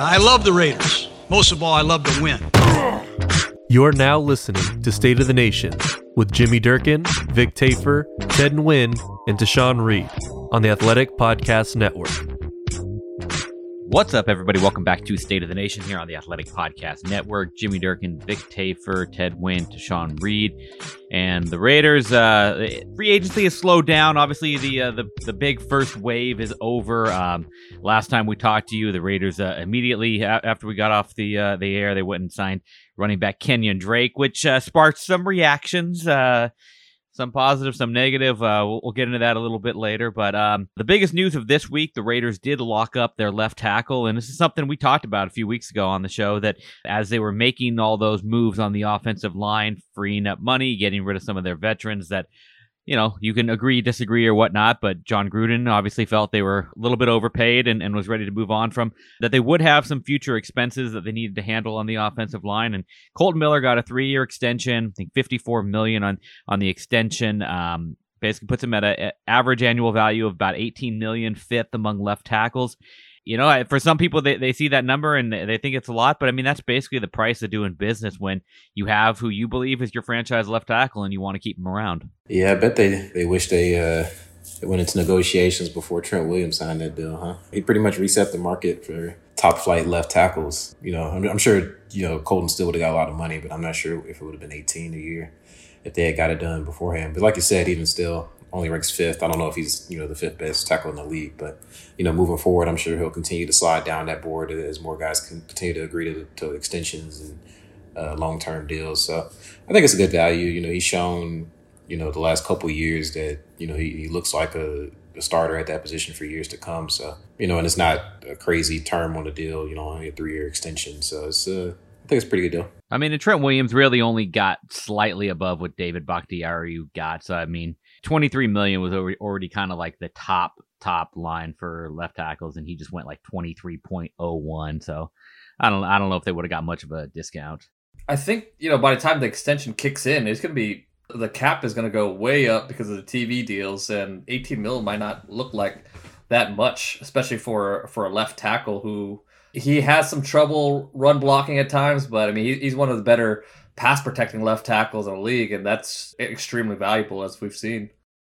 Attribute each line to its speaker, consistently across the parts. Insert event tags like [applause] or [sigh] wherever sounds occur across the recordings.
Speaker 1: I love the Raiders. Most of all, I love to win.
Speaker 2: You're now listening to State of the Nation with Jimmy Durkin, Vic Tafur, Ted Nguyen, and Tashan Reed on the Athletic Podcast Network.
Speaker 3: What's up, everybody? Welcome back to State of the Nation here on the Athletic Podcast Network. Jimmy Durkin, Vic Tafur, Ted Nguyen, Tashan Reed, and the Raiders. Uh, free agency has slowed down. Obviously, the uh, the the big first wave is over. Um, last time we talked to you, the Raiders uh, immediately a- after we got off the uh, the air, they went and signed running back Kenyon Drake, which uh, sparked some reactions. Uh, some positive, some negative. Uh, we'll, we'll, get into that a little bit later. But um, the biggest news of this week, the Raiders did lock up their left tackle. And this is something we talked about a few weeks ago on the show that as they were making all those moves on the offensive line, freeing up money, getting rid of some of their veterans, that you know, you can agree, disagree, or whatnot, but Jon Gruden obviously felt they were a little bit overpaid and, and was ready to move on from that. They would have some future expenses that they needed to handle on the offensive line. And Kolton Miller got a three-year extension, I think 54 million on on the extension. Um, basically puts him at an average annual value of about 18 million, fifth among left tackles you know, for some people, they, they see that number and they think it's a lot, but I mean, that's basically the price of doing business when you have who you believe is your franchise left tackle and you want to keep them around.
Speaker 4: Yeah, I bet they, they wish they, uh, went into negotiations before Trent Williams signed that deal, huh? He pretty much reset the market for top flight left tackles. You know, I'm, I'm sure, you know, Kolton still would have got a lot of money, but I'm not sure if it would have been 18 a year if they had got it done beforehand. But like you said, even still, only ranks fifth. I don't know if he's you know the fifth best tackle in the league, but you know moving forward, I'm sure he'll continue to slide down that board as more guys continue to agree to, to extensions and uh, long term deals. So I think it's a good value. You know, he's shown you know the last couple years that you know he, he looks like a, a, starter at that position for years to come. So you know, and it's not a crazy term on the deal. You know, only a three year extension. So it's uh, I think it's a pretty good deal.
Speaker 3: I mean, and Trent Williams really only got slightly above what David Bakhtiari got. So I mean 23 million was already kind of like the top top line for left tackles and he just went like 23.01 so i don't i don't know if they would have got much of a discount.
Speaker 5: I think you know by the time the extension kicks in it's going to be the cap is going to go way up because of the tv deals and 18 mil might not look like that much especially for for a left tackle who he has some trouble run blocking at times but i mean he's one of the better pass protecting left tackles in the league, and that's extremely valuable as we've seen.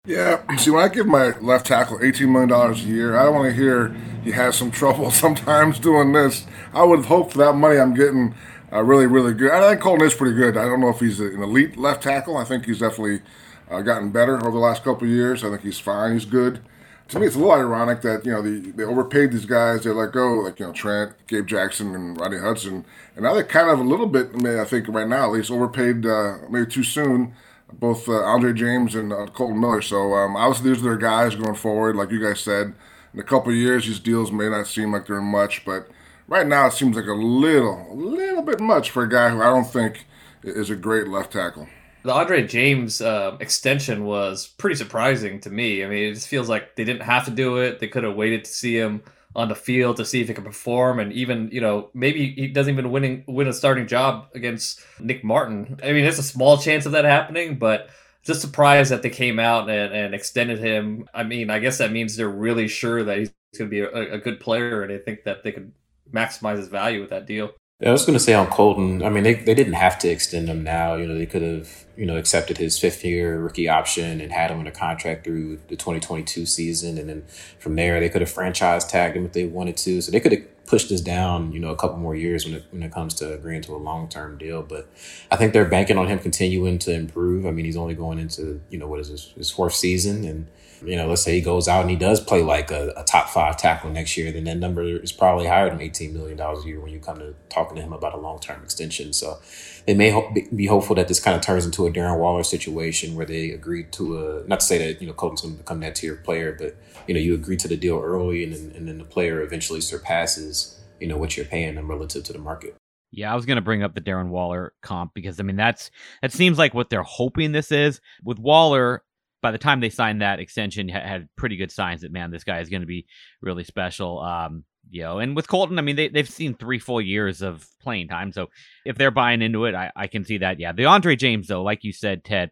Speaker 6: Yeah, see, when I give my left tackle $18 million a year, I don't want to hear he has some [laughs] trouble sometimes doing this. I would hope for that money I'm getting uh, really, really good. I think Kolton is pretty good. I don't know if he's an elite left tackle. I think he's definitely uh, gotten better over the last couple of years. I think he's fine. He's good. To me, it's a little ironic that you know they, they overpaid these guys. They let go, like you know Trent, Gabe Jackson, and Rodney Hudson, and now they're kind of a little bit. I, mean, I think right now at least overpaid uh, maybe too soon. Both uh, Andre James and uh, Kolton Miller. So um, obviously these are their guys going forward. Like you guys said, in a couple years these deals may not seem like they're much, but right now it seems like a little, a little bit much for a guy who I don't think is a great left tackle
Speaker 5: the Andre James uh, extension was pretty surprising to me. I mean, it just feels like they didn't have to do it. They could have waited to see him on the field to see if he can perform, and even you know maybe he doesn't even winning win a starting job against Nick Martin. I mean, there's a small chance of that happening, but just surprised that they came out and, and extended him. I mean, I guess that means they're really sure that he's going to be a, a good player, and they think that they could maximize his value with that deal.
Speaker 4: I was going to say on Kolton, I mean, they, they didn't have to extend him now. You know, they could have, you know, accepted his fifth year rookie option and had him in a contract through the 2022 season. And then from there, they could have franchise tagged him if they wanted to. So they could have pushed this down, you know, a couple more years when it, when it comes to agreeing to a long term deal. But I think they're banking on him continuing to improve. I mean, he's only going into, you know, what is his, his fourth season. And, you know, let's say he goes out and he does play like a, a, top five tackle next year, then that number is probably higher than $18 million a year when you come to talking to him about a long term extension. So they may ho- be hopeful that this kind of turns into a Darren Waller situation where they agreed to a not to say that you know Kolton's going to become that tier player, but you know you agree to the deal early, and then, and then the player eventually surpasses you know what you're paying them relative to the market.
Speaker 3: Yeah, I was going to bring up the Darren Waller comp because I mean that's that seems like what they're hoping this is. With Waller, by the time they signed that extension, had pretty good signs that man, this guy is going to be really special. Um, you know, and with Kolton, I mean, they, they've seen three full years of playing time. So if they're buying into it, I, I can see that. Yeah. The Andre James, though, like you said, Ted,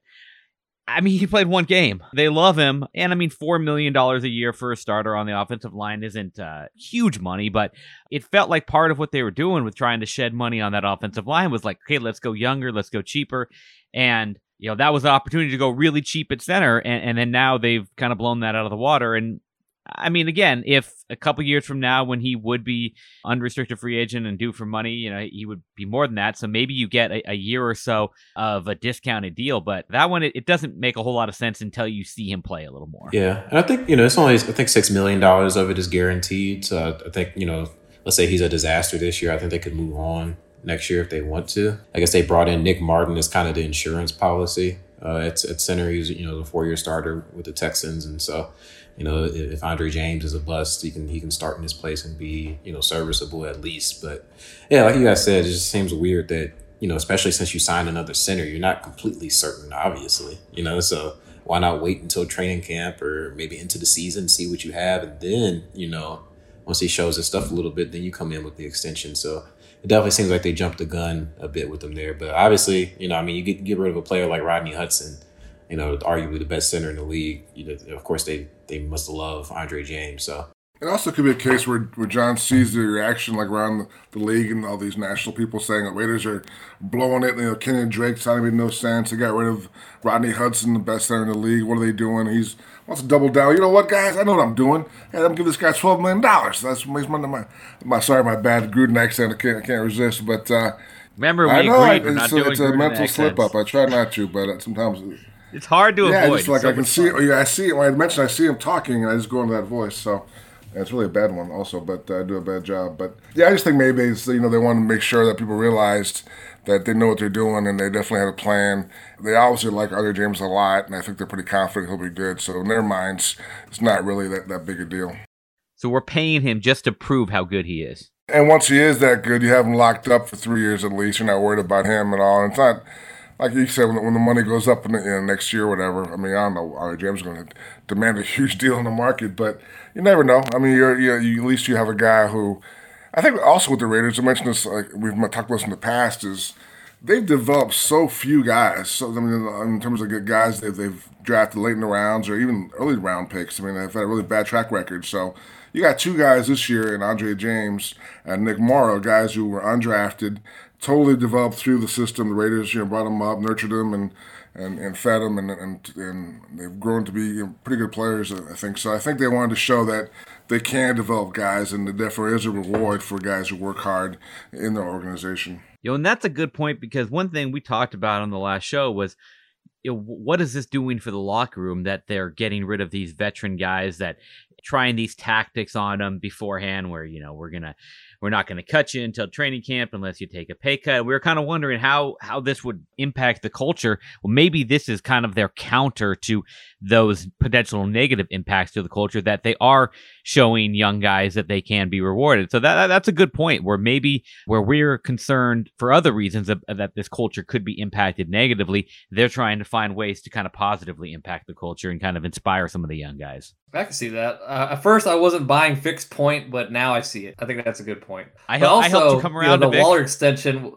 Speaker 3: I mean, he played one game. They love him. And I mean, $4 million a year for a starter on the offensive line isn't uh, huge money, but it felt like part of what they were doing with trying to shed money on that offensive line was like, okay, let's go younger, let's go cheaper. And, you know, that was an opportunity to go really cheap at center. And, and then now they've kind of blown that out of the water. And I mean, again, if a couple years from now, when he would be unrestricted free agent and due for money, you know, he would be more than that. So maybe you get a, a year or so of a discounted deal. But that one, it, it, doesn't make a whole lot of sense until you see him play a little more.
Speaker 4: Yeah, and I think you know it's only I think six million dollars of it is guaranteed. So I think you know, let's say he's a disaster this year, I think they could move on next year if they want to. I guess they brought in Nick Martin as kind of the insurance policy. Uh, at, at center, He's you know the four year starter with the Texans, and so you know, if Andre James is a bust, he can he can start in his place and be you know serviceable at least. But yeah, like you guys said, it just seems weird that you know, especially since you signed another center, you're not completely certain, obviously. You know, so why not wait until training camp or maybe into the season, see what you have, and then you know, once he shows his stuff a little bit, then you come in with the extension. So it definitely seems like they jumped the gun a bit with him there. But obviously, you know, I mean, you get get rid of a player like Rodney Hudson you know, arguably the best center in the league. You know, of course, they they must love Andre James. So
Speaker 6: it also could be a case where, where Jon sees the reaction like around the, the league and all these national people saying the Raiders are blowing it. You know, Kenyon Drake sounding made no sense. They got rid of Rodney Hudson, the best center in the league. What are they doing? He's wants to double down. You know what, guys? I know what I'm doing. Hey, I'm give this guy twelve million dollars. That's makes my, my my sorry, my bad Gruden accent. I can't I can't resist. But uh,
Speaker 3: remember, we I know agreed I,
Speaker 6: it's, a, it's a mental slip up. I try not to, but uh, sometimes
Speaker 3: it's hard to yeah,
Speaker 6: avoid. Just like so I can see, yeah, I see when I mentioned I see him talking, and I just go into that voice. So it's really a bad one, also, but uh, I do a bad job. But yeah, I just think maybe it's, you know they want to make sure that people realized that they know what they're doing, and they definitely had a plan. They obviously like Andre James a lot, and I think they're pretty confident he'll be good. So in their minds, it's not really that, that big a deal.
Speaker 3: So we're paying him just to prove how good he is.
Speaker 6: And once he is that good, you have him locked up for three years at least. You're not worried about him at all. And it's not like you said, when, when the money goes up in the, you know, next year or whatever, I mean, I don't know, is going to demand a [laughs] huge deal in the market, but you never know. I mean, you're, you're, you, at least you have a guy who, I think also with the Raiders, I mentioned this, like we've talked about this in the past, is they've developed so few guys. So I mean, uh, in terms of guys that they've drafted late in the rounds or even early round picks, I mean, they've had a really bad track record. So you got two guys this year in Andre James and Nick Morrow, guys who were undrafted totally developed through the system. The Raiders, you know, brought them up, nurtured them, and and, and fed them, and, and and they've grown to be pretty good players. I think so. I think they wanted to show that they can develop guys, and there is a reward for guys who work hard in their organization.
Speaker 3: You know, and that's a good point because one thing we talked about on the last show was. You know, what is this doing for the locker room that they're getting rid of these veteran guys that trying these tactics on them beforehand where you know we're gonna we're not going to cut you until training camp unless you take a pay cut. We were kind of wondering how how this would impact the culture. Well, maybe this is kind of their counter to those potential negative impacts to the culture that they are showing young guys that they can be rewarded. So that that's a good point. Where maybe where we're concerned for other reasons of, that this culture could be impacted negatively, they're trying to find ways to kind of positively impact the culture and kind of inspire some of the young guys.
Speaker 5: I can see that. Uh, at first, I wasn't buying fixed point, but now I see it. I think that's a good point.
Speaker 3: I, help, also, I helped you come around
Speaker 5: you know, the Waller extension.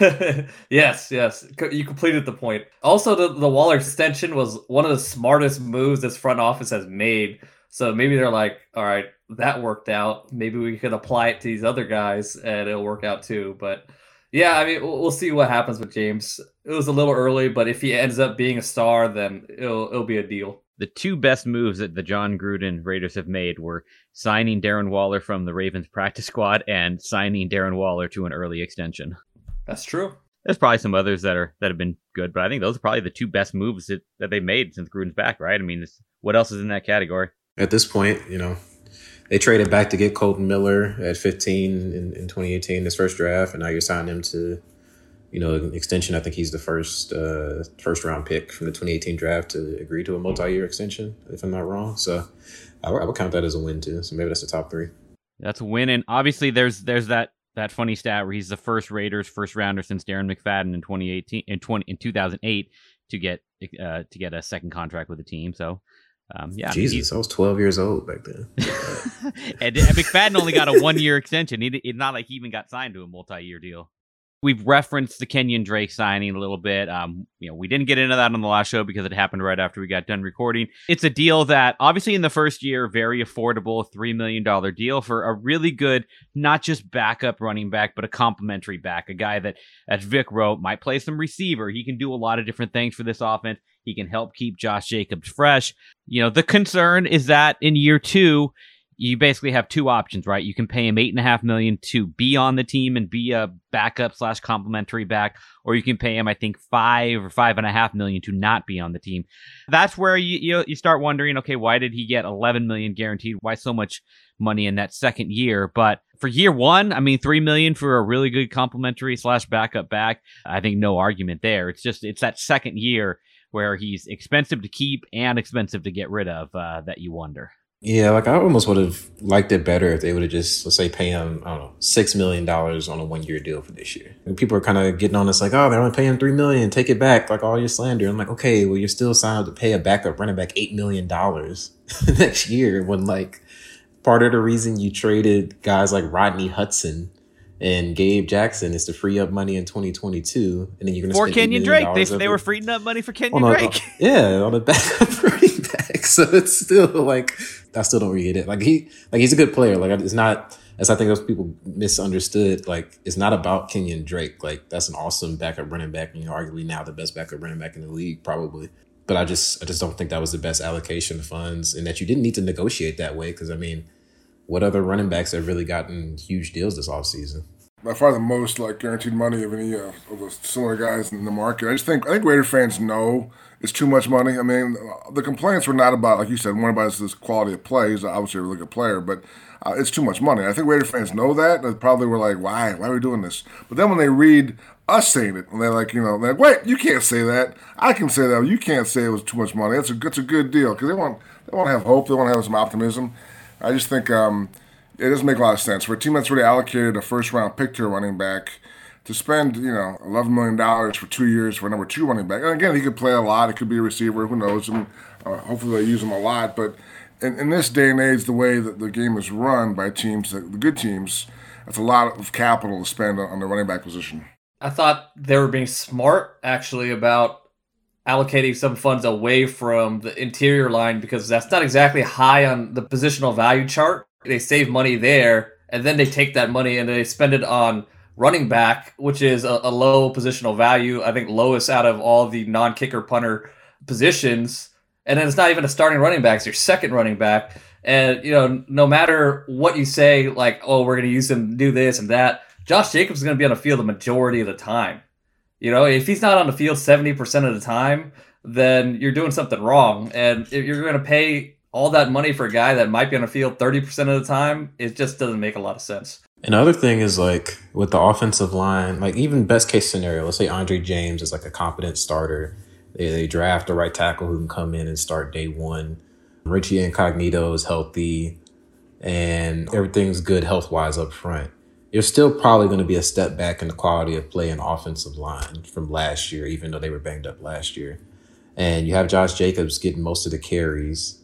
Speaker 5: [laughs] yes, yes, you completed the point. Also, the, the Waller extension was one of the smartest moves this front office has made. So maybe they're like, all right, that worked out. Maybe we could apply it to these other guys and it'll work out too. But yeah, I mean, we'll, we'll see what happens with James. It was a little early, but if he ends up being a star, then it'll it'll be a deal
Speaker 3: the two best moves that the Jon Gruden Raiders have made were signing Darren Waller from the Ravens practice squad and signing Darren Waller to an early extension.
Speaker 5: That's true.
Speaker 3: There's probably some others that are that have been good, but I think those are probably the two best moves that, that they made since Gruden's back, right? I mean, what else is in that category?
Speaker 4: At this point, you know, they traded back to get Kolton Miller at 15 in, in 2018, his first draft, and now you're signing him to you know, extension. I think he's the first uh, first round pick from the 2018 draft to agree to a multi year extension, if I'm not wrong. So I, I would count that as a win too. So maybe that's the top three.
Speaker 3: That's a win, and obviously there's there's that that funny stat where he's the first Raiders first rounder since Darren McFadden in 2018 in 20 in 2008 to get uh, to get a second contract with the team. So. Um, yeah,
Speaker 4: Jesus, I was 12 years old back then. [laughs]
Speaker 3: and, and McFadden only got a one year extension. He, it's not like he even got signed to a multi year deal. We've referenced the Kenyon Drake signing a little bit. Um, you know, we didn't get into that on the last show because it happened right after we got done recording. It's a deal that obviously in the first year, very affordable, $3 million deal for a really good, not just backup running back, but a complementary back, a guy that, as Vic wrote, might play some receiver. He can do a lot of different things for this offense. He can help keep Josh Jacobs fresh. You know, the concern is that in year two, you basically have two options, right? You can pay him eight and a half million to be on the team and be a backup slash complimentary back, or you can pay him, I think, five or five and a half million to not be on the team. That's where you you, you start wondering, okay, why did he get eleven million guaranteed? Why so much money in that second year? But for year one, I mean, three million for a really good complimentary slash backup back. I think no argument there. It's just it's that second year where he's expensive to keep and expensive to get rid of uh, that you wonder.
Speaker 4: Yeah, like I almost would have liked it better if they would have just let's say pay him I don't know six million dollars on a one year deal for this year. And people are kind of getting on this like, oh, they're only paying three million, take it back, like all your slander. I'm like, okay, well you're still signed to pay a backup running back eight million dollars [laughs] next year when like part of the reason you traded guys like Rodney Hudson and Gabe Jackson is to free up money in 2022, and then you're going to
Speaker 3: for Kenyon Drake. They, they were freeing up money for Kenyon Drake.
Speaker 4: A, [laughs] yeah, on a backup. [laughs] [laughs] So it's still like I still don't read it. Like he, like he's a good player. Like it's not. As I think those people misunderstood, like it's not about Kenyon Drake. Like that's an awesome backup running back, and you know, arguably now the best backup running back in the league, probably. But I just, I just don't think that was the best allocation of funds, and that you didn't need to negotiate that way. Because I mean, what other running backs have really gotten huge deals this offseason?
Speaker 6: By far the most like guaranteed money of any uh, of the similar guys in the market. I just think I think Raider fans know it's too much money. I mean, the complaints were not about like you said, one about this quality of play. He's obviously a really good player, but uh, it's too much money. I think Raider fans know that. And probably were like, why? Why are we doing this? But then when they read us saying it, and they're like, you know, like, wait, you can't say that. I can say that. You can't say it was too much money. That's a that's a good deal because they want they want to have hope. They want to have some optimism. I just think um, it doesn't make a lot of sense for a team that's already allocated a first round pick to a running back to spend you know eleven million dollars for two years for a number two running back. And again, he could play a lot. It could be a receiver. Who knows? And uh, hopefully they use him a lot. But in, in, this day and age, the way that the game is run by teams, the good teams, that's a lot of capital to spend on, on the running back position.
Speaker 5: I thought they were being smart actually about allocating some funds away from the interior line because that's not exactly high on the positional value chart. They save money there, and then they take that money and they spend it on running back, which is a, a low positional value. I think lowest out of all the non kicker punter positions. And then it's not even a starting running back; it's your second running back. And you know, no matter what you say, like, oh, we're going to use him, do this and that. Josh Jacobs is going to be on the field the majority of the time. You know, if he's not on the field seventy percent of the time, then you're doing something wrong. And if you're going to pay all that money for a guy that might be on the field thirty percent of the time, it just doesn't make a lot of sense.
Speaker 4: Another thing is like with the offensive line, like even best case scenario, let's say Andre James is like a competent starter. They, they draft a right tackle who can come in and start day one. Richie Incognito is healthy and everything's good health wise up front. You're still probably going to be a step back in the quality of play and offensive line from last year, even though they were banged up last year. And you have Josh Jacobs getting most of the carries.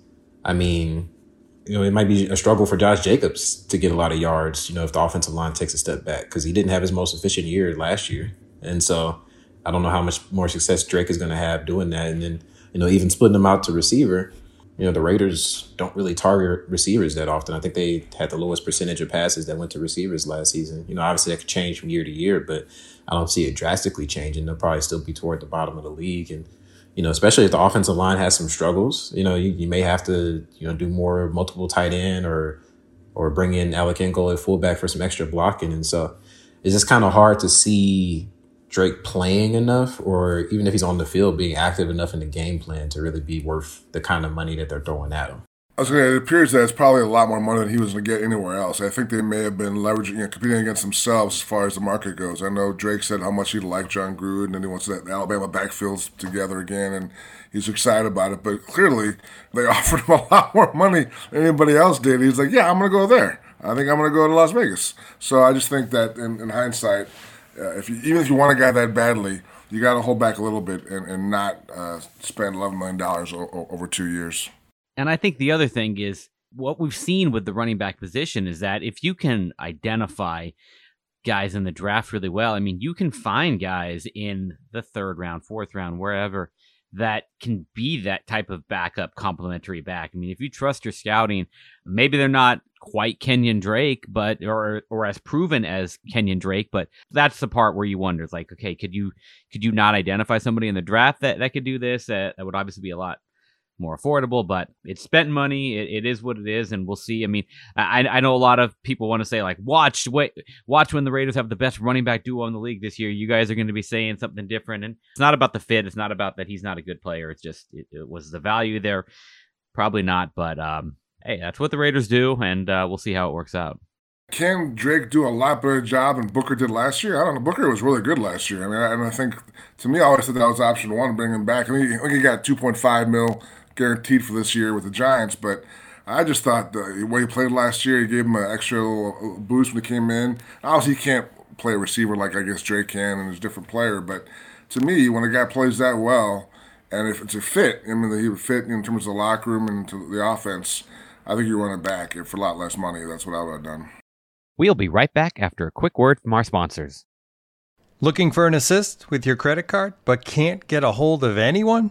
Speaker 4: I mean, you know, it might be a struggle for Josh Jacobs to get a lot of yards, you know, if the offensive line takes a step back because he didn't have his most efficient year last year. And so I don't know how much more success Drake is going to have doing that. And then, you know, even splitting them out to receiver, you know, the Raiders don't really target receivers that often. I think they had the lowest percentage of passes that went to receivers last season. You know, obviously that could change from year to year, but I don't see it drastically changing. They'll probably still be toward the bottom of the league. And, you know, especially if the offensive line has some struggles, you know, you, you may have to, you know, do more multiple tight end or or bring in Alec Ingold at fullback for some extra blocking. And so it's just kind of hard to see Drake playing enough or even if he's on the field being active enough in the game plan to really be worth the kind of money that they're throwing at him.
Speaker 6: I was gonna, it appears that it's probably a lot more money than he was going to get anywhere else. I think they may have been leveraging, you know, competing against themselves as far as the market goes. I know Drake said how much he liked Jon Gruden and he wants that Alabama backfields together again, and he's excited about it. But clearly, they [laughs] offered him a lot more money than anybody else did. He's like, yeah, I'm going to go there. I think I'm going to go to Las Vegas. So I just think that in, in hindsight, uh, if you, even if you want a guy that badly, you got to hold back a little bit and, and not uh, spend $11 million o- over two years.
Speaker 3: And I think the other thing is what we've seen with the running back position is that if you can identify guys in the draft really well, I mean, you can find guys in the third round, fourth round, wherever that can be that type of backup complementary back. I mean, if you trust your scouting, maybe they're not quite Kenyon Drake, but or or as proven as Kenyon Drake, but that's the part where you wonder, like, okay, could you could you not identify somebody in the draft that that could do this? Uh, that would obviously be a lot more affordable, but it's spent money. It, it is what it is, and we'll see. I mean, I, I know a lot of people want to say like, watch, wait, watch when the Raiders have the best running back duo in the league this year. You guys are going to be saying something different, and it's not about the fit. It's not about that he's not a good player. It's just it, it was the value there. Probably not, but um, hey, that's what the Raiders do, and uh, we'll see how it works out.
Speaker 6: Can Drake do a lot better job than Booker did last year? I don't know. Booker was really good last year. I mean, I, and I think to me, I always said that was option one bring him back. I mean, he, he got 2.5 mil guaranteed for this year with the Giants. But I just thought the way he played last year, he gave him an extra little boost when he came in. Obviously, he can't play a receiver like I guess Drake can, and he's a different player. But to me, when a guy plays that well, and if it's a fit, I mean, he would fit in terms of the locker room and to the offense. I think you run it back for a lot less money. That's what I would have done.
Speaker 3: We'll be right back after a quick word from our sponsors.
Speaker 7: Looking for an assist with your credit card, but can't get a hold of anyone?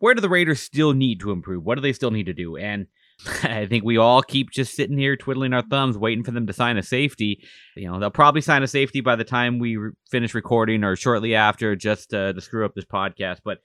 Speaker 3: where do the Raiders still need to improve? What do they still need to do? And [laughs] I think we all keep just sitting here twiddling our thumbs, waiting for them to sign a safety. You know, they'll probably sign a safety by the time we re- finish recording or shortly after, just uh, to screw up this podcast. But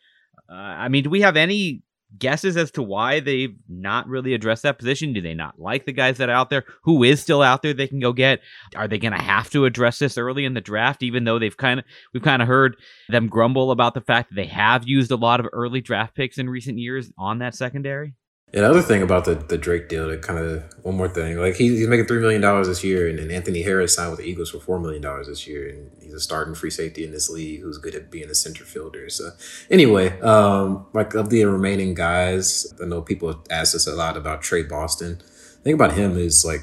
Speaker 3: uh, I mean, do we have any guesses as to why they've not really addressed that position? Do they not like the guys that are out there? Who is still out there they can go get? Are they going to have to address this early in the draft, even though they've kind of we've kind of heard them grumble about the fact that they have used a lot of early draft picks in recent years on that secondary?
Speaker 4: And the other thing about the, the Drake deal, to kind of one more thing, like he, he's making three million dollars this year, and, and, Anthony Harris signed with the Eagles for four million dollars this year, and he's a starting free safety in this league who's good at being a center fielder. So anyway, um, like of the remaining guys, I know people asked us a lot about Tre Boston. The thing about him is like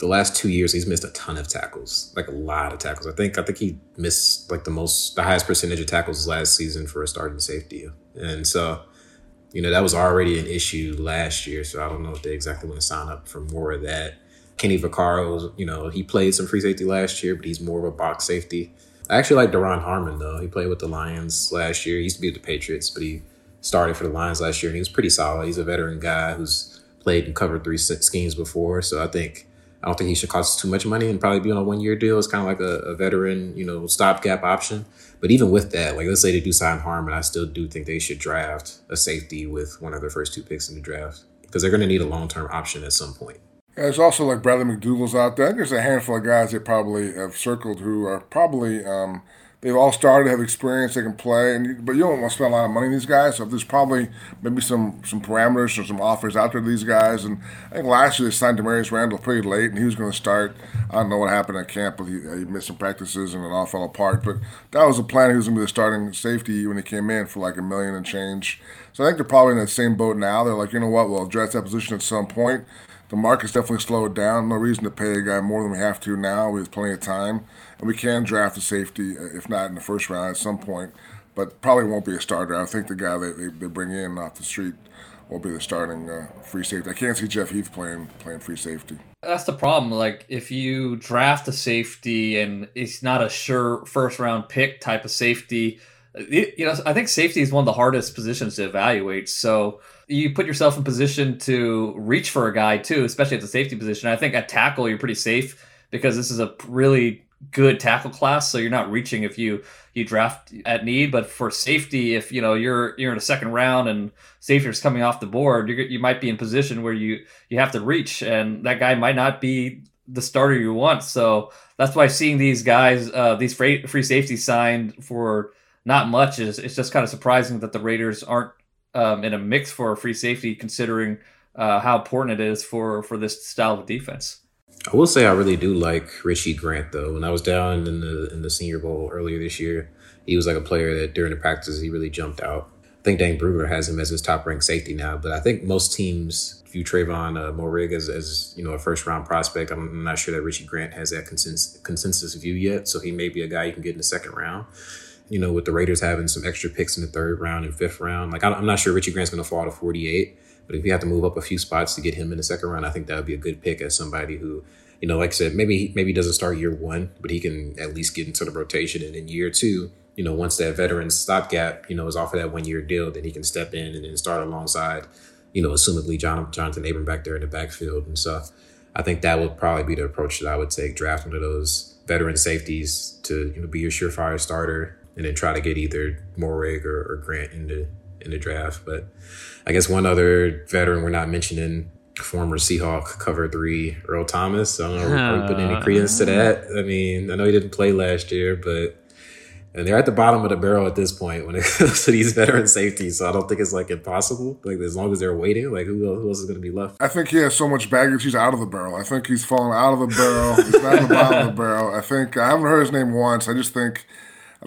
Speaker 4: the last two years he's missed a ton of tackles, like a lot of tackles. I think I think he missed like the most, the highest percentage of tackles last season for a starting safety, and so you know, that was already an issue last year. So I don't know if they exactly want to sign up for more of that. Kenny Vaccaro, you know, he played some free safety last year, but he's more of a box safety. I actually like Duron Harmon, though. He played with the Lions last year. He used to be with the Patriots, but he started for the Lions last year, and he was pretty solid. He's a veteran guy who's played and covered three schemes before. So I think I don't think he should cost too much money and probably be on a one year deal. It's kind of like a, a, veteran, you know, stopgap option. But even with that, like let's say they do sign Harmon, I still do think they should draft a safety with one of their first two picks in the draft because they're going to need a long term option at some point.
Speaker 6: There's also like Bradley McDougald's out there. There's a handful of guys they probably have circled who are probably um, they've all started, have experience, they can play, and you, but you don't want to spend a lot of money on these guys. So there's probably maybe some some parameters or some offers out there to these guys. And I think last year they signed Damarious Randall pretty late, and he was going to start. I don't know what happened at camp, but he, he missed some practices and it all fell apart. But that was the plan. He was going to be the starting safety when he came in for like a million and change. So I think they're probably in the same boat now. They're like, you know what, we'll address that position at some point the market's definitely slowed down. No reason to pay a guy more than we have to now. We have plenty of time, and we can draft a safety, uh, if not in the first round at some point, but probably won't be a starter. I think the guy they, they, bring in off the street will be the starting uh, free safety. I can't see Jeff Heath playing playing free safety.
Speaker 5: That's the problem. Like if you draft a safety and it's not a sure first round pick type of safety, it, you know, I think safety is one of the hardest positions to evaluate. So you put yourself in position to reach for a guy too, especially at the safety position. I think at tackle you're pretty safe because this is a really good tackle class, so you're not reaching if you you draft at need. But for safety, if you know you're you're in a second round and safety is coming off the board, you you might be in position where you you have to reach, and that guy might not be the starter you want. So that's why seeing these guys, uh, these free free safety signed for not much is it's just kind of surprising that the Raiders aren't um, in a mix for a free safety, considering uh, how important it is for for this style of defense.
Speaker 4: I will say I really do like Richie Grant though. When I was down in the in the Senior Bowl earlier this year, he was like a player that during the practices he really jumped out. I think Dane Brugler has him as his top ranked safety now, but I think most teams view Trevon uh, Moehrig as, as you know a first round prospect. I'm not sure that Richie Grant has that consensus, consensus view yet, so he may be a guy you can get in the second round you know, with the Raiders having some extra picks in the third round and fifth round. Like, I'm not sure Richie Grant's going to fall to 48, but if you have to move up a few spots to get him in the second round, I think that would be a good pick as somebody who, you know, like I said, maybe maybe doesn't start year one, but he can at least get into the rotation. And in year two, you know, once that veteran stopgap, you know, is off of that one year deal, then he can step in and then start alongside, you know, assumably John, Johnathan Abram back there in the backfield. And so I think that would probably be the approach that I would take, draft one of those veteran safeties to, you know, be your surefire starter and then try to get either Moehrig or, or Grant in the in the draft. But I guess one other veteran we're not mentioning, former Seahawk cover three, Earl Thomas. I don't know if we put any credence to that. I mean, I know he didn't play last year, but and they're at the bottom of the barrel at this point when it [laughs] comes to these veteran safeties. So I don't think it's like impossible. Like as long as they're waiting, like who else, who else is going to be left?
Speaker 6: I think he has so much baggage. He's out of the barrel. I think he's fallen out of the barrel. he's not in the bottom of the barrel. I think I haven't heard his name once. I just think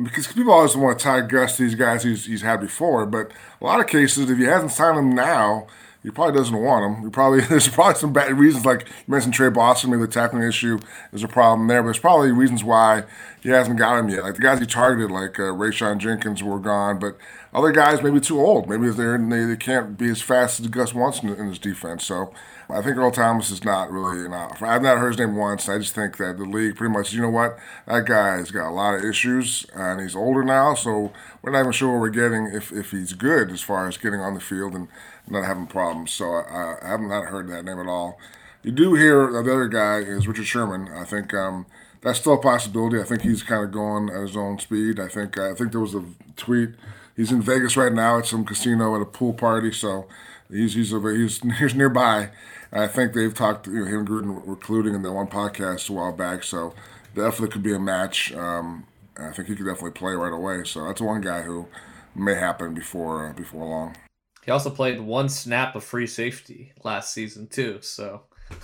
Speaker 6: because people always want to tie Gus to these guys he's, he's had before. But a lot of cases, if he hasn't signed them now, he probably doesn't want them. He probably [laughs] there's probably some bad reasons, like you mentioned Tre Boston, maybe the tackling issue is a problem there. But there's probably reasons why he hasn't got him yet. Like the guys he targeted, like uh, Rayshawn Jenkins, were gone, but other guys maybe too old. Maybe they're they, they can't be as fast as Gus wants in, in his defense. So I think Earl Thomas is not really enough. I've not heard his name once. I just think that the league pretty much, you know what, that guy's got a lot of issues and he's older now, so we're not even sure what we're getting if, if he's good as far as getting on the field and not having problems. So I, I haven't not heard that name at all. You do hear the other guy is Richard Sherman. I think um, that's still a possibility. I think he's kind of going at his own speed. I think I think there was a tweet. He's in Vegas right now at some casino at a pool party, so he's he's he's, [laughs] he's nearby. I think they've talked, you know, him and Gruden were colluding in that one podcast a while back, so definitely could be a match. Um, I think he could definitely play right away. So that's one guy who may happen before uh, before long.
Speaker 5: He also played one snap of free safety last season too. So.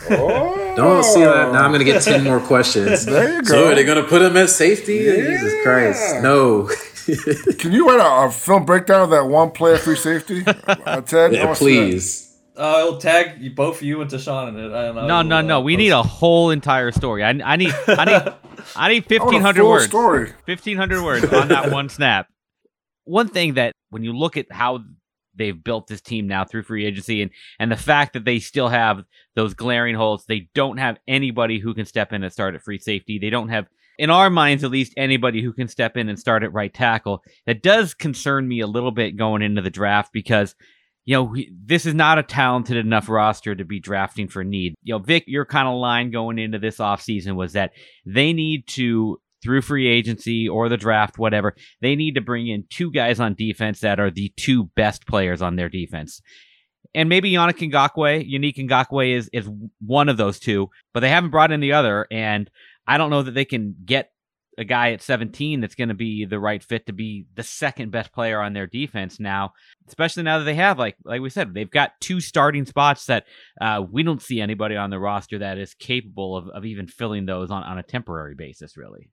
Speaker 4: Oh. Don't see that. Now I'm going to get 10 more questions. [laughs]
Speaker 6: there you go.
Speaker 4: So are they going to put him at safety?
Speaker 6: Yeah.
Speaker 4: Jesus Christ. No. [laughs]
Speaker 6: Can you write a, a, film breakdown of that one play at free safety, [laughs] uh, Ted?
Speaker 4: Yeah, please.
Speaker 5: Uh, I'll tag you, both you and Tashan in it. I don't know.
Speaker 3: No, no, no. We need a whole entire story. I, I need, I need, I need fifteen hundred words.
Speaker 6: Story.
Speaker 3: Fifteen hundred words on that one snap. One thing that when you look at how they've built this team now through free agency and and the fact that they still have those glaring holes, they don't have anybody who can step in and start at free safety. They don't have in our minds at least anybody who can step in and start at right tackle. That does concern me a little bit going into the draft because you know, this is not a talented enough roster to be drafting for need. You know, Vic, your kind of line going into this offseason was that they need to, through free agency or the draft, whatever, they need to bring in two guys on defense that are the two best players on their defense. And maybe Yannick Ngakoue, Yannick Ngakoue is, is one of those two, but they haven't brought in the other. And I don't know that they can get a guy at 17 that's going to be the right fit to be the second best player on their defense now, especially now that they have like like we said they've got two starting spots that uh, we don't see anybody on the roster that is capable of, of even filling those on, on a temporary basis really.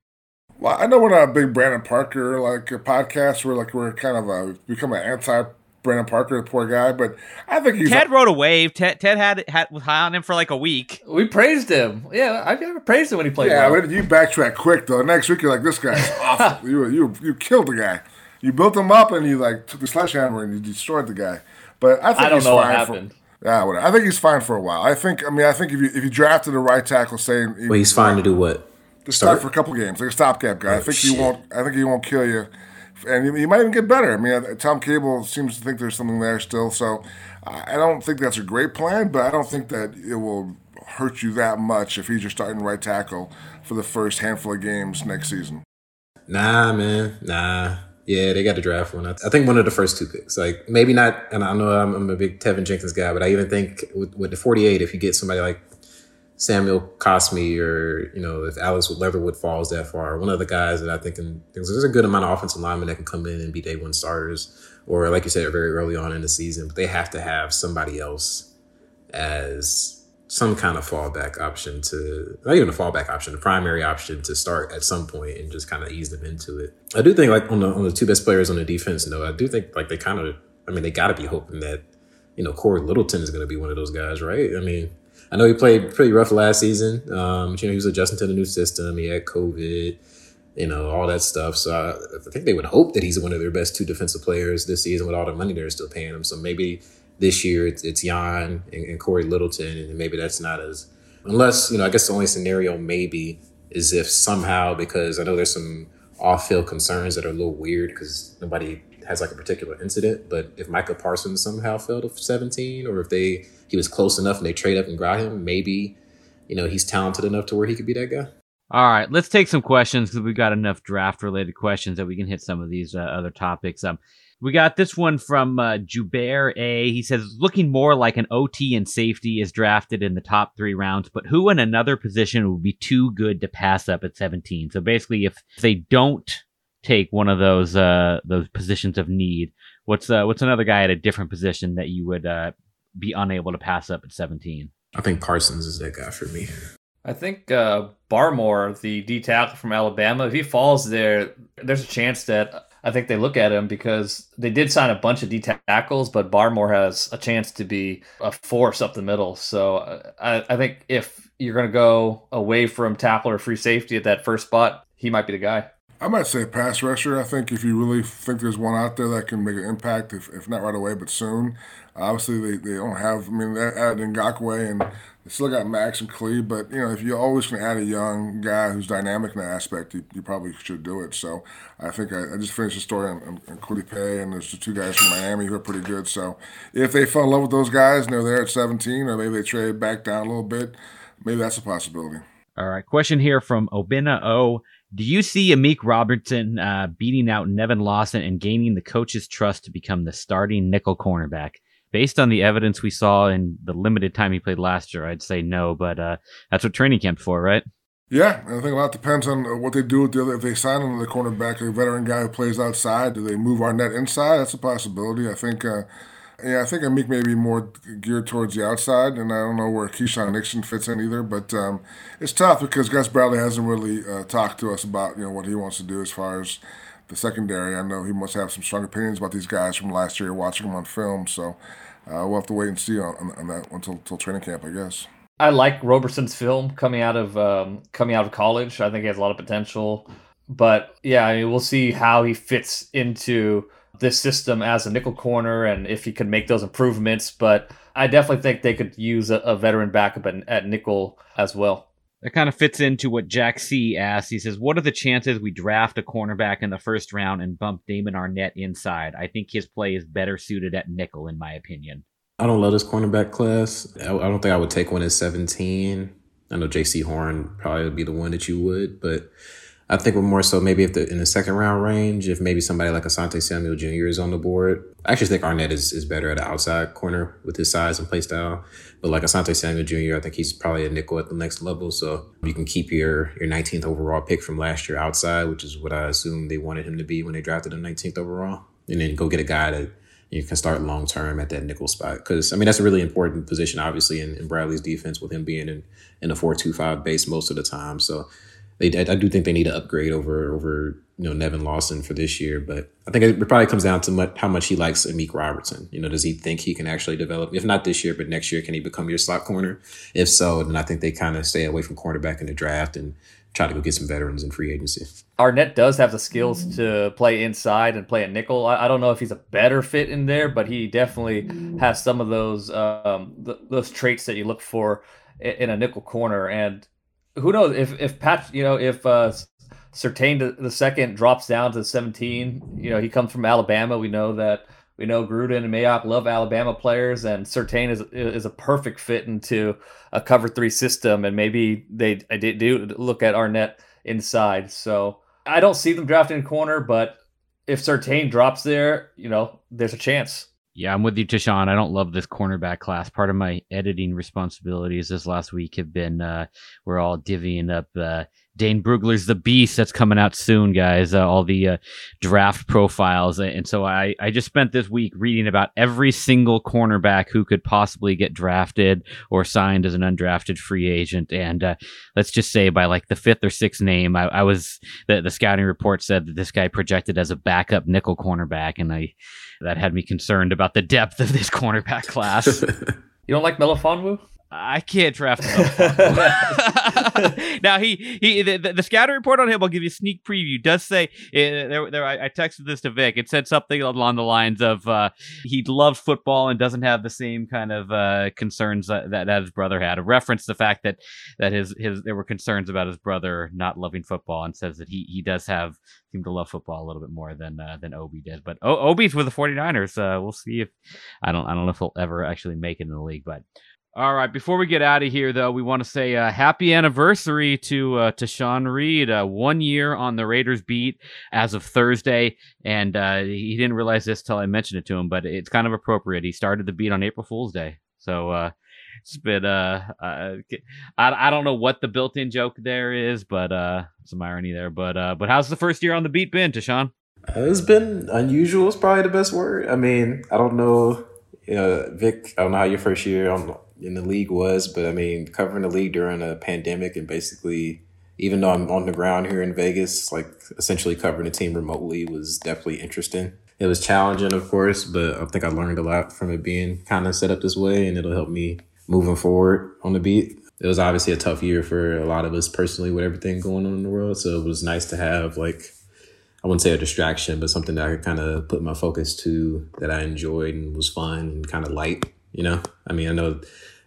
Speaker 6: Well, I know we're not a big Brandon Parker like podcast. We're like we're kind of a become an anti Brandon Parker, the poor guy. But I think he's
Speaker 3: Ted wrote a wave. Ted Ted had had was high on him for like a week.
Speaker 5: We praised him. Yeah, I've never praised him when he played.
Speaker 6: Yeah,
Speaker 5: well.
Speaker 6: you backtrack quick though. Next week you're like, this guy's [laughs] awful. you you you killed the guy. You built him up and you like took the sledgehammer and you destroyed the guy. But I think
Speaker 5: I don't
Speaker 6: he's
Speaker 5: know what
Speaker 6: fine
Speaker 5: happened.
Speaker 6: For, yeah, whatever. I think he's fine for a while. I think. I mean, I think if you if you drafted a right tackle, saying
Speaker 4: Well, he's fine to do what?
Speaker 6: To start for a couple games, like a stopgap guy. I
Speaker 4: Oh,
Speaker 6: think he won't. I think he won't kill you, and he, he might even get better. I mean, uh, Tom Cable seems to think there's something there still. So I I don't think that's a great plan, but I don't think that it will hurt you that much if he's your starting right tackle for the first handful of games next season.
Speaker 4: Nah, man, nah. Yeah, they got to draft one. I, I think one of the first two picks. Like maybe not. And I know I'm, I'm a big Teven Jenkins guy, but I even think with, with the 48, if you get somebody like Samuel Cosmi or you know if Alex Leatherwood falls that far, one of the guys that I think there's a good amount of offensive linemen that can come in and be day one starters, or like you said, very early on in the season. But they have to have somebody else as some kind of fallback option to not even a fallback option, a primary option to start at some point and just kind of ease them into it. I do think like on the on the two best players on the defense, though, I do think like they kind of I mean they got to be hoping that you know Cory Littleton is going to be one of those guys, right? I mean. I know he played pretty rough last season. Um, you know, he was adjusting to the new system. He had COVID, you know, all that stuff. So I, I think they would hope that he's one of their best two defensive players this season with all the money they're still paying him. So maybe this year it's, it's Jan and, and Cory Littleton, and maybe that's not as unless you know. I guess the only scenario maybe is if somehow because I know there's some off-field concerns that are a little weird because nobody has like a particular incident. But if Micah Parsons somehow fell to 17, or if they he was close enough and they trade up and grab him, maybe you know he's talented enough to where he could be that guy.
Speaker 3: All right, let's take some questions because we've got enough draft related questions that we can hit some of these uh, other topics. Um, we got this one from uh, Jubair A. He says, looking more like an OT and safety is drafted in the top three rounds, but who in another position would be too good to pass up at 17? So basically, if they don't take one of those uh, those positions of need, what's uh, what's another guy at a different position that you would uh, be unable to pass up at 17?
Speaker 4: I think Parsons is that guy for me.
Speaker 5: I think uh, Barmore, the D tackle from Alabama, if he falls there, there's a chance that I think they look at him because they did sign a bunch of D tackles, but Barmore has a chance to be a force up the middle. So uh, I, I think if you're going to go away from tackle or free safety at that first spot, he might be the guy.
Speaker 6: I might say pass rusher. I think if you really think there's one out there that can make an impact, if, if not right away, but soon. Obviously, they, they don't have. I mean, they added Ngakoue and they still got Max and Clee, but you know, if you're always to add a young guy who's dynamic in that aspect, you, you probably should do it. So I think I, I just finished the story on, on, on and there's the two guys from Miami who are pretty good. So if they fell in love with those guys and they're there at 17, or maybe they trade back down a little bit, maybe that's a possibility.
Speaker 3: All right. Question here from Obina O. Do you see Amik Robertson uh, beating out Nevin Lawson and gaining the coach's trust to become the starting nickel cornerback? Based on the evidence we saw in the limited time he played last year, I'd say no, but uh, that's what training camp's for, right?
Speaker 6: Yeah, I think a lot depends on uh, what they do with the other. If they sign another cornerback, a veteran guy who plays outside, do they move Arnette inside? That's a possibility. I think. Uh, yeah, I think Amik may be more geared towards the outside, and I don't know where Keisean Nixon fits in either. But um, it's tough because Gus Bradley hasn't really uh, talked to us about you know what he wants to do as far as the secondary. I know he must have some strong opinions about these guys from last year, watching them on film. So uh, we'll have to wait and see on, on that until, until training camp, I guess.
Speaker 5: I like Roberson's film coming out of um, coming out of college. I think he has a lot of potential, but yeah, I mean, we'll see how he fits into this system as a nickel corner and if he can make those improvements. But I definitely think they could use a, a veteran backup at, at nickel as well.
Speaker 3: That kind of fits into what Jack C asked. He says, What are the chances we draft a cornerback in the first round and bump Damon Arnette inside? I think his play is better suited at nickel, in my opinion.
Speaker 4: I don't love this cornerback class. I, I don't think I would take one at 17. I know Jaycee Horn probably would be the one that you would, but I think we're more so maybe if the in the second round range, if maybe somebody like Asante Samuel Jr. is on the board. I actually think Arnette is, is better at the outside corner with his size and play style. But like Asante Samuel Jr., I think he's probably a nickel at the next level. So you can keep your your 19th overall pick from last year outside, which is what I assume they wanted him to be when they drafted him 19th overall. And then go get a guy that you can start long term at that nickel spot. Because I mean that's a really important position, obviously, in, in Bradley's defense with him being in in a four two five base most of the time. So they I, do think they need to upgrade over over you know Nevin Lawson for this year, but I think it probably comes down to much, how much he likes Amik Robertson. You know, does he think he can actually develop? If not this year, but next year, can he become your slot corner? If so, then I think they kind of stay away from cornerback in the draft and try to go get some veterans in free agency.
Speaker 5: Arnette does have the skills to play inside and play a nickel. I, I, don't know if he's a better fit in there, but he definitely has some of those um, th- those traits that you look for in, a nickel corner. And who knows if if Pat, you know, if uh, Surtain the second drops down to 17, you know, he comes from Alabama. We know that we know Gruden and Mayock love Alabama players, and Surtain is is a perfect fit into a cover three system. And maybe they I did do look at Arnette inside. So I don't see them drafting a corner, but if Surtain drops there, you know, there's a chance.
Speaker 3: Yeah, I'm with you, Tashan. I don't love this cornerback class. Part of my editing responsibilities this last week have been uh, we're all divvying up uh, Dane Brugler's The Beast that's coming out soon, guys. Uh, all the uh, draft profiles. And so I, I just spent this week reading about every single cornerback who could possibly get drafted or signed as an undrafted free agent. And uh, let's just say by like the fifth or sixth name, I, I was the, the scouting report said that this guy projected as a backup nickel cornerback. And I that had me concerned about the depth of this [laughs] cornerback class. [laughs]
Speaker 5: you don't like Melifonwu?
Speaker 3: I can't draft him. [laughs] [laughs] now he he the, the, scouting report on him. I'll give you a sneak preview. Does say uh, there there I, texted this to Vic. It said something along the lines of uh, he loves football and doesn't have the same kind of uh, concerns that, that, his brother had. A reference the fact that that his his there were concerns about his brother not loving football, and says that he he does have seem to love football a little bit more than uh, than Obi did. But o- Obi's with the 49ers. Uh, we'll see if I don't I don't know if he'll ever actually make it in the league, but all right. Before we get out of here, though, we want to say uh, happy anniversary to uh, to Sean Reed. Uh, one year on the Raiders beat as of Thursday, and uh, he didn't realize this till I mentioned it to him, but it's kind of appropriate. He started the beat on April Fool's Day, so uh, it's been uh, uh, I I don't know what the built-in joke there is, but uh, some irony there. But uh, but how's the first year on the beat been, Tashan?
Speaker 4: It's been unusual. Is probably the best word. I mean, I don't know. Uh, Vic, I don't know how your first year on in the league was, but I mean, covering the league during a pandemic and basically, even though I'm on the ground here in Vegas, like essentially covering the team remotely was definitely interesting. It was challenging, of course, but I think I learned a lot from it being kind of set up this way, and it'll help me moving forward on the beat. It was obviously a tough year for a lot of us personally with everything going on in the world, so it was nice to have like I wouldn't say a distraction, but something that I could kind of put my focus to that I enjoyed and was fun and kind of light. You know, I mean, I know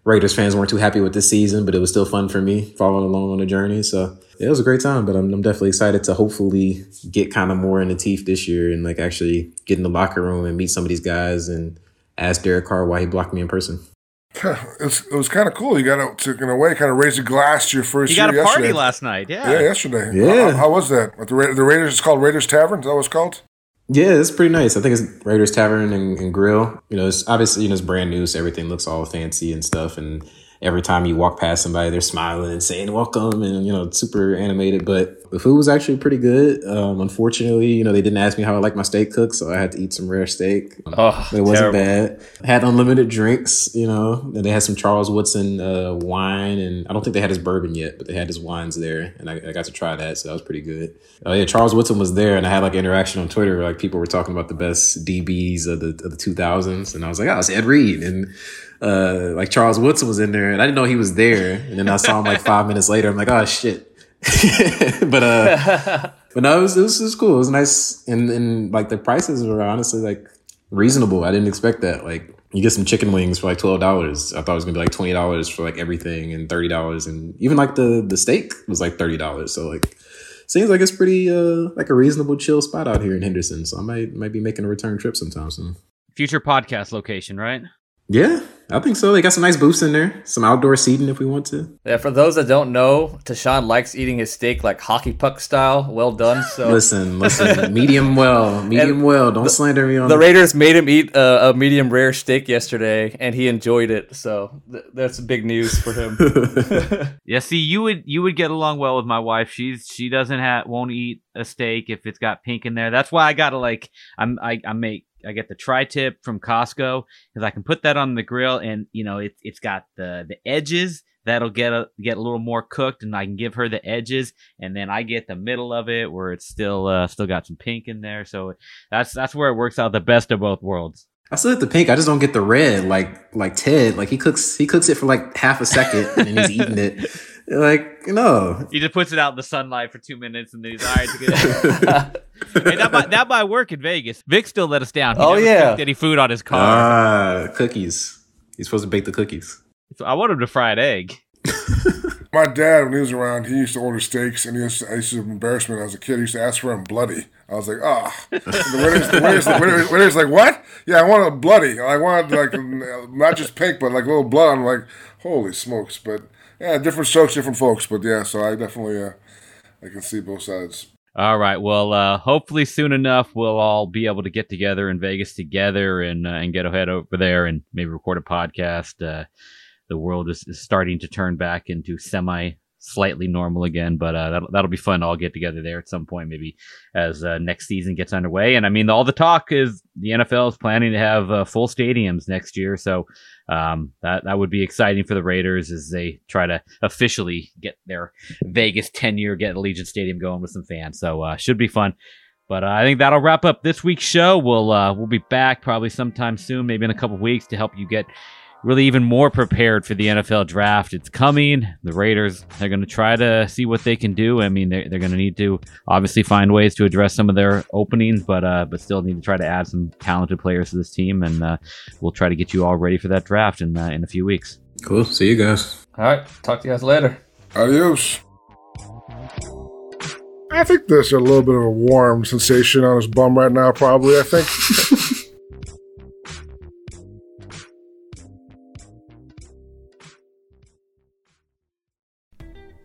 Speaker 4: Raiders fans weren't too happy with this season, but it was still fun for me following along on the journey. So it was a great time, but I'm, I'm definitely excited to hopefully get kind of more in the teeth this year and like actually get in the locker room and meet some of these guys and ask Derek Carr why he blocked me in person.
Speaker 6: It's, it was kind of cool. You got to, in a way, kind of raise a glass to your first
Speaker 3: you
Speaker 6: year.
Speaker 3: You got a party
Speaker 6: yesterday.
Speaker 3: last night, yeah.
Speaker 6: Yeah, yesterday.
Speaker 4: Yeah.
Speaker 6: How, how was that? At the, the Raiders, it's called Raiders Tavern. Is that what it's called?
Speaker 4: Yeah, it's pretty nice. I think it's Raiders Tavern and, and Grill. You know, it's obviously you know it's brand new, so everything looks all fancy and stuff. And every time you walk past somebody, they're smiling and saying welcome and, you know, super animated. But the food was actually pretty good. Um, unfortunately, you know, they didn't ask me how I like my steak cooked, so I had to eat some rare steak.
Speaker 5: Oh,
Speaker 4: it wasn't terrible. bad. had unlimited drinks, you know, and they had some Charles Woodson uh, wine. And I don't think they had his bourbon yet, but they had his wines there. And I, I got to try that, so that was pretty good. Uh, yeah, Charles Woodson was there, and I had like interaction on Twitter. Like people were talking about the best DBs of the, of the 2000s. And I was like, oh, it's Ed Reed. And uh, like Charles Woodson was in there, and I didn't know he was there. And then I saw him like five minutes later. I'm like, oh shit. [laughs] but uh, [laughs] but no, it was, it was, it was cool. It was nice, and and like the prices were honestly like reasonable. I didn't expect that. Like you get some chicken wings for like twelve dollars. I thought it was gonna be like twenty dollars for like everything, and thirty dollars, and even like the the steak was like thirty dollars. So like seems like it's pretty uh like a reasonable chill spot out here in Henderson. So I might might be making a return trip sometime soon.
Speaker 3: Future podcast location, right?
Speaker 4: Yeah, I think so. They got some nice booths in there, some outdoor seating if we want to.
Speaker 5: Yeah, for those that don't know, Tashan likes eating his steak like hockey puck style, well done. [laughs] So
Speaker 4: listen, listen, medium [laughs] well, medium and well. Don't the, slander me on
Speaker 5: the Raiders. Made him eat a, a, medium rare steak yesterday, and he enjoyed it. So th- that's big news for him. [laughs]
Speaker 3: yeah, see, you would you would get along well with my wife. She's she doesn't have won't eat a steak if it's got pink in there. That's why I gotta like I'm I, I make I get the tri-tip from Costco because I can put that on the grill and you know it's it's got the the edges that'll get a get a little more cooked, and I can give her the edges, and then I get the middle of it where it's still uh, still got some pink in there. So that's that's where it works out the best of both worlds.
Speaker 4: I still get the pink. I just don't get the red. Like like Ted. Like he cooks he cooks it for like half a second and he's eating it. [laughs] Like no,
Speaker 3: he just puts it out in the sunlight for two minutes and then he's all right. hey, [laughs] that might that might work in Vegas. Vic still let us down. He
Speaker 8: oh yeah,
Speaker 3: any food on his car?
Speaker 4: Ah, cookies. He's supposed to bake the cookies.
Speaker 3: So I want him to fry an egg. [laughs]
Speaker 6: My dad, when he was around, he used to order steaks, and he used to, I used to embarrass me as a kid. He used to ask for them bloody. I was like, ah. Oh. The waiter's, the, waiter's, the waiter's, waiter's like, what? Yeah, I want a bloody. I wanted like [laughs] not just pink, but like a little blood. I'm like, holy smokes! But yeah, different strokes, different folks. But yeah, so I definitely, uh, I can see both sides.
Speaker 3: All right. Well, uh, hopefully soon enough we'll all be able to get together in Vegas together and uh, and get ahead over there and maybe record a podcast. Uh, the world is, is starting to turn back into semi slightly normal again. But uh, that'll, that'll be fun to all get together there at some point, maybe as uh, next season gets underway. And I mean, all the talk is the NFL is planning to have uh, full stadiums next year, so um, that that would be exciting for the Raiders as they try to officially get their Vegas tenure, get Allegiant Stadium going with some fans. So uh, should be fun. But uh, I think that'll wrap up this week's show. We'll uh, we'll be back probably sometime soon, maybe in a couple weeks, to help you get really even more prepared for the NFL draft. It's coming. The Raiders, they're going to try to see what they can do. I mean, they're, they're going to need to obviously find ways to address some of their openings, but uh, but still need to try to add some talented players to this team. And uh, we'll try to get you all ready for that draft in, uh, in a few weeks.
Speaker 4: Cool. See you guys.
Speaker 5: All right. Talk to you guys later.
Speaker 6: Adios. I think there's a little bit of a warm sensation on his bum right now, probably. I think. [laughs]